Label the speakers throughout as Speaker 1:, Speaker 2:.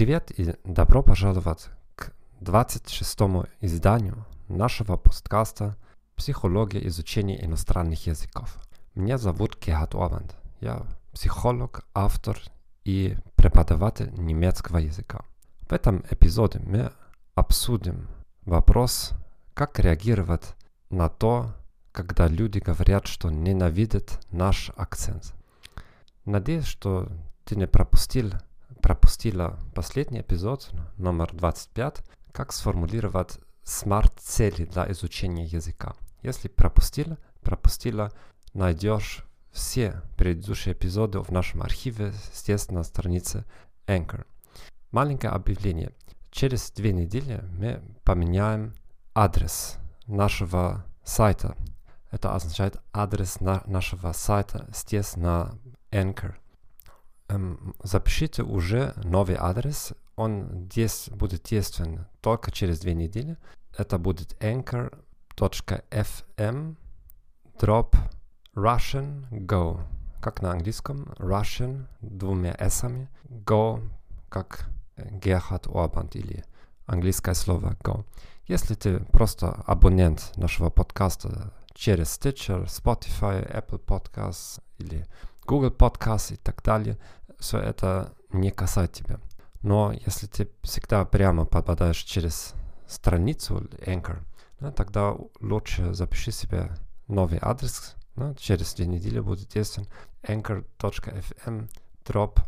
Speaker 1: Привет и добро пожаловать к 26-му изданию нашего подкаста «Психология изучения иностранных языков». Меня зовут Герхard Орбанд. Я психолог, автор и преподаватель немецкого языка. В этом эпизоде мы обсудим вопрос, как реагировать на то, когда люди говорят, что ненавидят наш акцент. Надеюсь, что ты не пропустил, пропустила последний эпизод, номер 25, как сформулировать смарт-цели для изучения языка. Если пропустила, пропустила, найдешь все предыдущие эпизоды в нашем архиве, естественно, на странице Anchor. Маленькое объявление. Через две недели мы поменяем адрес нашего сайта. Это означает адрес на нашего сайта на Anchor. Эм, запишите уже новый адрес. Он здесь будет действен только через две недели. Это будет anchor.fm drop Russian Go. Как на английском. Russian двумя эсами. Go как Gerhard Orban или английское слово Go. Если ты просто абонент нашего подкаста через Stitcher, Spotify, Apple Podcasts или Google Podcasts и так далее, это не касается тебя. Но если ты всегда прямо попадаешь через страницу Anchor, да, тогда лучше запиши себе новый адрес. Да, через две недели будет действен anchor.fm drop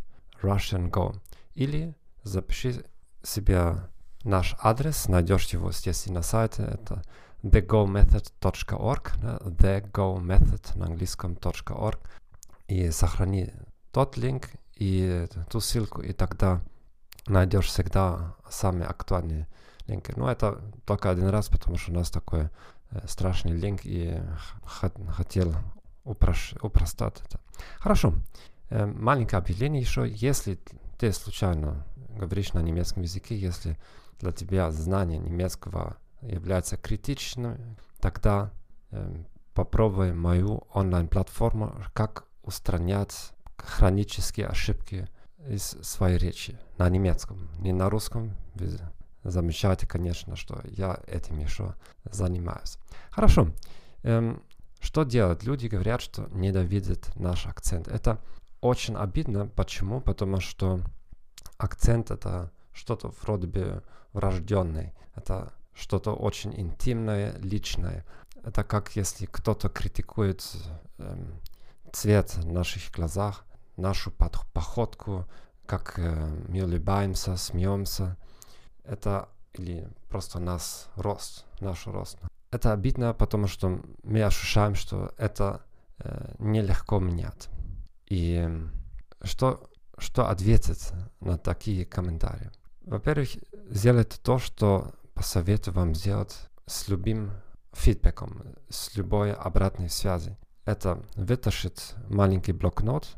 Speaker 1: Russian Go. Или запиши себе наш адрес, найдешь его и на сайте, это thegomethod.org, да, thegomethod на английском .org, и сохрани тот линк и ту ссылку, и тогда найдешь всегда самые актуальные линки. Но это только один раз, потому что у нас такой э, страшный линк, и хотел упрощ, упростать это. Хорошо. Э, маленькое объявление еще. Если ты случайно говоришь на немецком языке, если для тебя знание немецкого является критичным, тогда э, попробуй мою онлайн-платформу, как устранять хронические ошибки из своей речи на немецком, не на русском. Вы замечаете, конечно, что я этим еще занимаюсь. Хорошо. Эм, что делать? Люди говорят, что ненавидят наш акцент. Это очень обидно. Почему? Потому что акцент это что-то вроде бы врожденное. Это что-то очень интимное, личное. Это как если кто-то критикует эм, цвет в наших глазах, нашу походку, как э, мы улыбаемся, смеемся. Это или просто нас рост, наш рост. Это обидно, потому что мы ощущаем, что это э, нелегко менять. И что, что ответить на такие комментарии? Во-первых, сделайте то, что посоветую вам сделать с любым фидбэком, с любой обратной связи. Это вытащить маленький блокнот,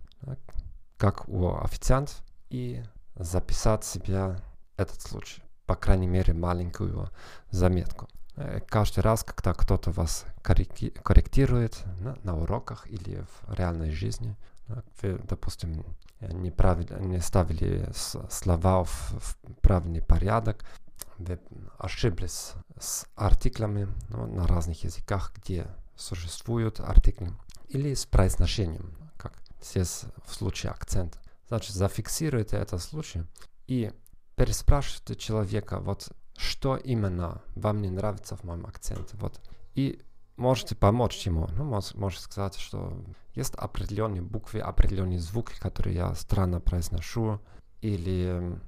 Speaker 1: как у официанта, и записать себе этот случай. По крайней мере, маленькую заметку. Э, каждый раз, когда кто-то вас корректирует на, на уроках или в реальной жизни, вы, допустим, не ставили слова в, в правильный порядок, вы ошиблись с артиклами ну, на разных языках, где существуют артикли, или с произношением, как здесь в случае акцента. Значит, зафиксируйте этот случай и переспрашивайте человека, вот что именно вам не нравится в моем акценте. Вот. И можете помочь ему. Ну, мож, можете сказать, что есть определенные буквы, определенные звуки, которые я странно произношу, или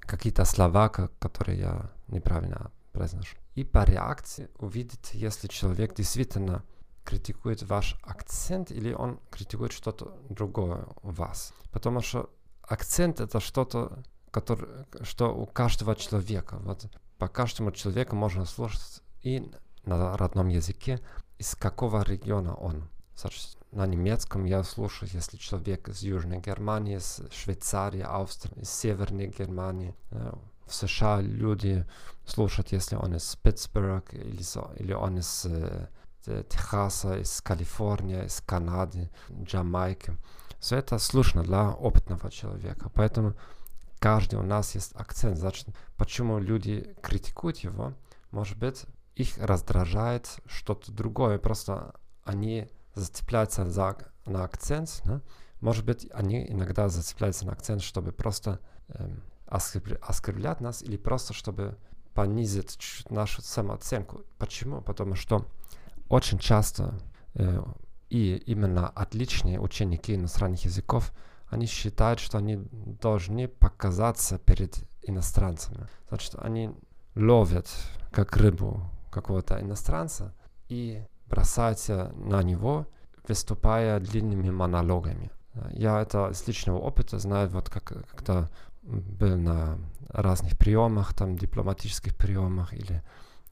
Speaker 1: какие-то слова, которые я неправильно произношу. И по реакции увидите, если человек действительно критикует ваш акцент или он критикует что-то другое у вас. Потому что акцент это что-то, который, что у каждого человека. Вот по каждому человеку можно слушать и на родном языке, из какого региона он. Значит, на немецком я слушаю, если человек из Южной Германии, из Швейцарии, Австрии, из Северной Германии. Э, в США люди слушают, если он из Питтсбурга или, или он из э, Техаса, из Калифорнии, из Канады, Джамайки. Все это слышно для опытного человека. Поэтому каждый у нас есть акцент. Значит, почему люди критикуют его? Может быть, их раздражает что-то другое, просто они зацепляются за, на акцент, да? может быть, они иногда зацепляются на акцент, чтобы просто эм, оскорблять нас или просто чтобы понизить чуть-чуть нашу самооценку. Почему? Потому что очень часто э, и именно отличные ученики иностранных языков, они считают, что они должны показаться перед иностранцами. Значит, они ловят как рыбу какого-то иностранца и бросаются на него, выступая длинными монологами. Я это из личного опыта знаю, вот как, когда был на разных приемах, там дипломатических приемах или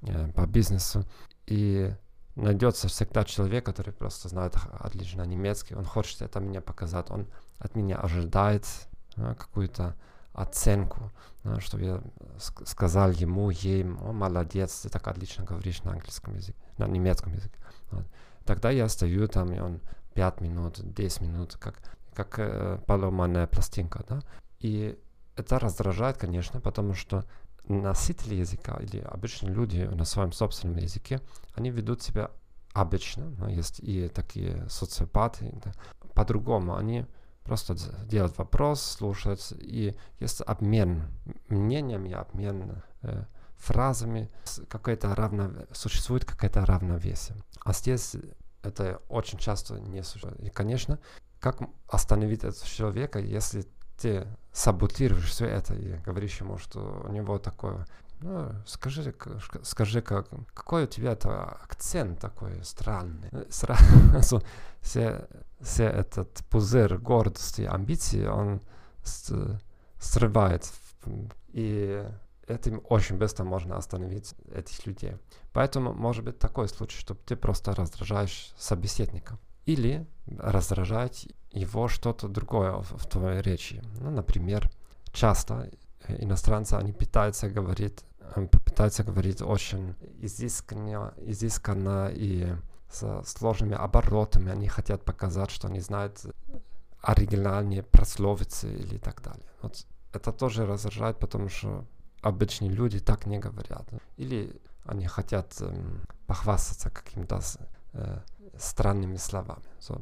Speaker 1: э, по бизнесу. И найдется всегда человек, который просто знает отлично немецкий, он хочет это мне показать, он от меня ожидает да, какую-то оценку, да, чтобы я сказал ему, ей, о, молодец, ты так отлично говоришь на английском языке, на немецком языке. Вот. Тогда я стою там, и он 5 минут, 10 минут, как, как э, поломанная пластинка, да, и это раздражает, конечно, потому что носители языка или обычные люди на своем собственном языке, они ведут себя обычно, но есть и такие социопаты, да, по-другому. Они просто делают вопрос, слушают, и есть обмен мнениями, обмен э, фразами, какое-то равно, существует какое-то равновесие. А здесь это очень часто не существует. И, конечно, как остановить этого человека, если ты саботируешь все это и говоришь ему, что у него такое ну, скажи, скажи, как, какой у тебя это акцент такой странный. Сразу все, все этот пузырь гордости, амбиции, он срывает. И этим очень быстро можно остановить этих людей. Поэтому может быть такой случай, что ты просто раздражаешь собеседника. Или раздражать его что-то другое в, твоей речи. Ну, например, часто иностранцы, они пытаются говорить, пытаются говорить очень изысканно, изысканно и с сложными оборотами. Они хотят показать, что они знают оригинальные прословицы или так далее. Вот это тоже раздражает, потому что обычные люди так не говорят. Или они хотят эм, похвастаться какими-то э, странными словами. So,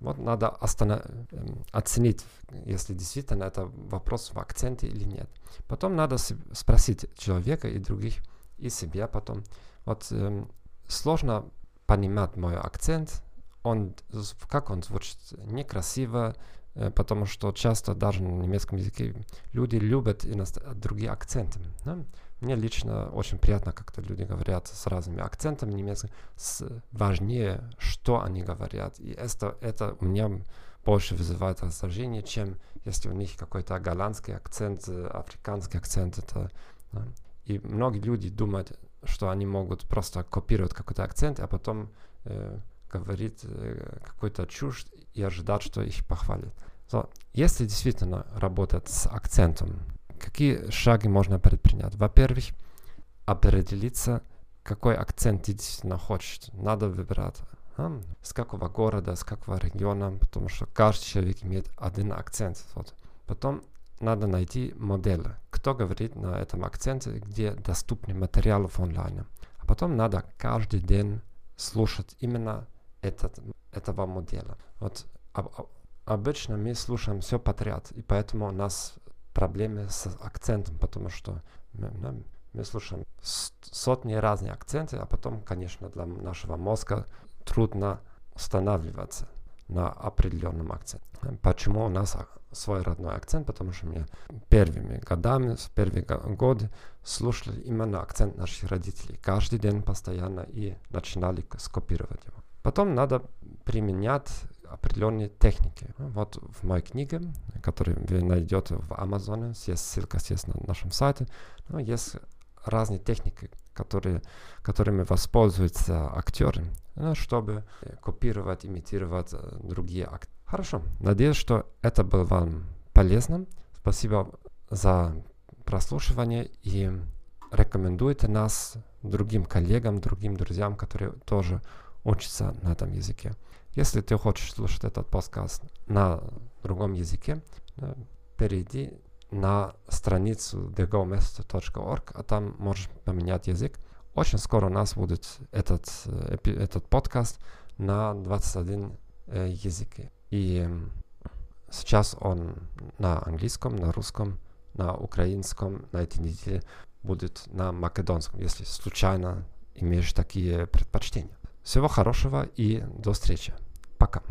Speaker 1: вот надо останов... Эм, оценить, если действительно это вопрос в акценте или нет. Потом надо спросить человека и других, и себя потом. Вот эм, сложно понимать мой акцент, он, как он звучит, некрасиво, э, потому что часто даже на немецком языке люди любят другие акценты. Да? Мне лично очень приятно, как-то люди говорят с разными акцентами немецким. Важнее, что они говорят. И это, это у меня больше вызывает раздражение, чем если у них какой-то голландский акцент, африканский акцент. Это, да. И многие люди думают, что они могут просто копировать какой-то акцент, а потом э, говорить э, какой-то чушь и ожидать, что их похвалят. So, если действительно работать с акцентом, Какие шаги можно предпринять? Во-первых, определиться, какой акцент действительно хочешь. Надо выбирать, а, с какого города, с какого региона, потому что каждый человек имеет один акцент. Вот. Потом надо найти модель, кто говорит на этом акценте, где доступны материалы в онлайне. А потом надо каждый день слушать именно этот, этого модели. Вот об, обычно мы слушаем все подряд, и поэтому у нас проблемы с акцентом, потому что мы, мы, мы слушаем сотни разных акцентов, а потом, конечно, для нашего мозга трудно устанавливаться на определенном акценте. Почему у нас свой родной акцент? Потому что мы первыми годами, в первые годы слушали именно акцент наших родителей. Каждый день постоянно и начинали скопировать его. Потом надо применять определенные техники. Вот в моей книге, которую вы найдете в Амазоне, есть ссылка есть на нашем сайте, но есть разные техники, которые, которыми воспользуются актеры, ну, чтобы копировать, имитировать другие акты. Хорошо, надеюсь, что это было вам полезно. Спасибо за прослушивание и рекомендуйте нас другим коллегам, другим друзьям, которые тоже учатся на этом языке. Если ты хочешь слушать этот подкаст на другом языке, перейди на страницу thegomethod.org, а там можешь поменять язык. Очень скоро у нас будет этот, этот подкаст на 21 языки. И сейчас он на английском, на русском, на украинском, на этой неделе будет на македонском, если случайно имеешь такие предпочтения. Всего хорошего и до встречи. Пока.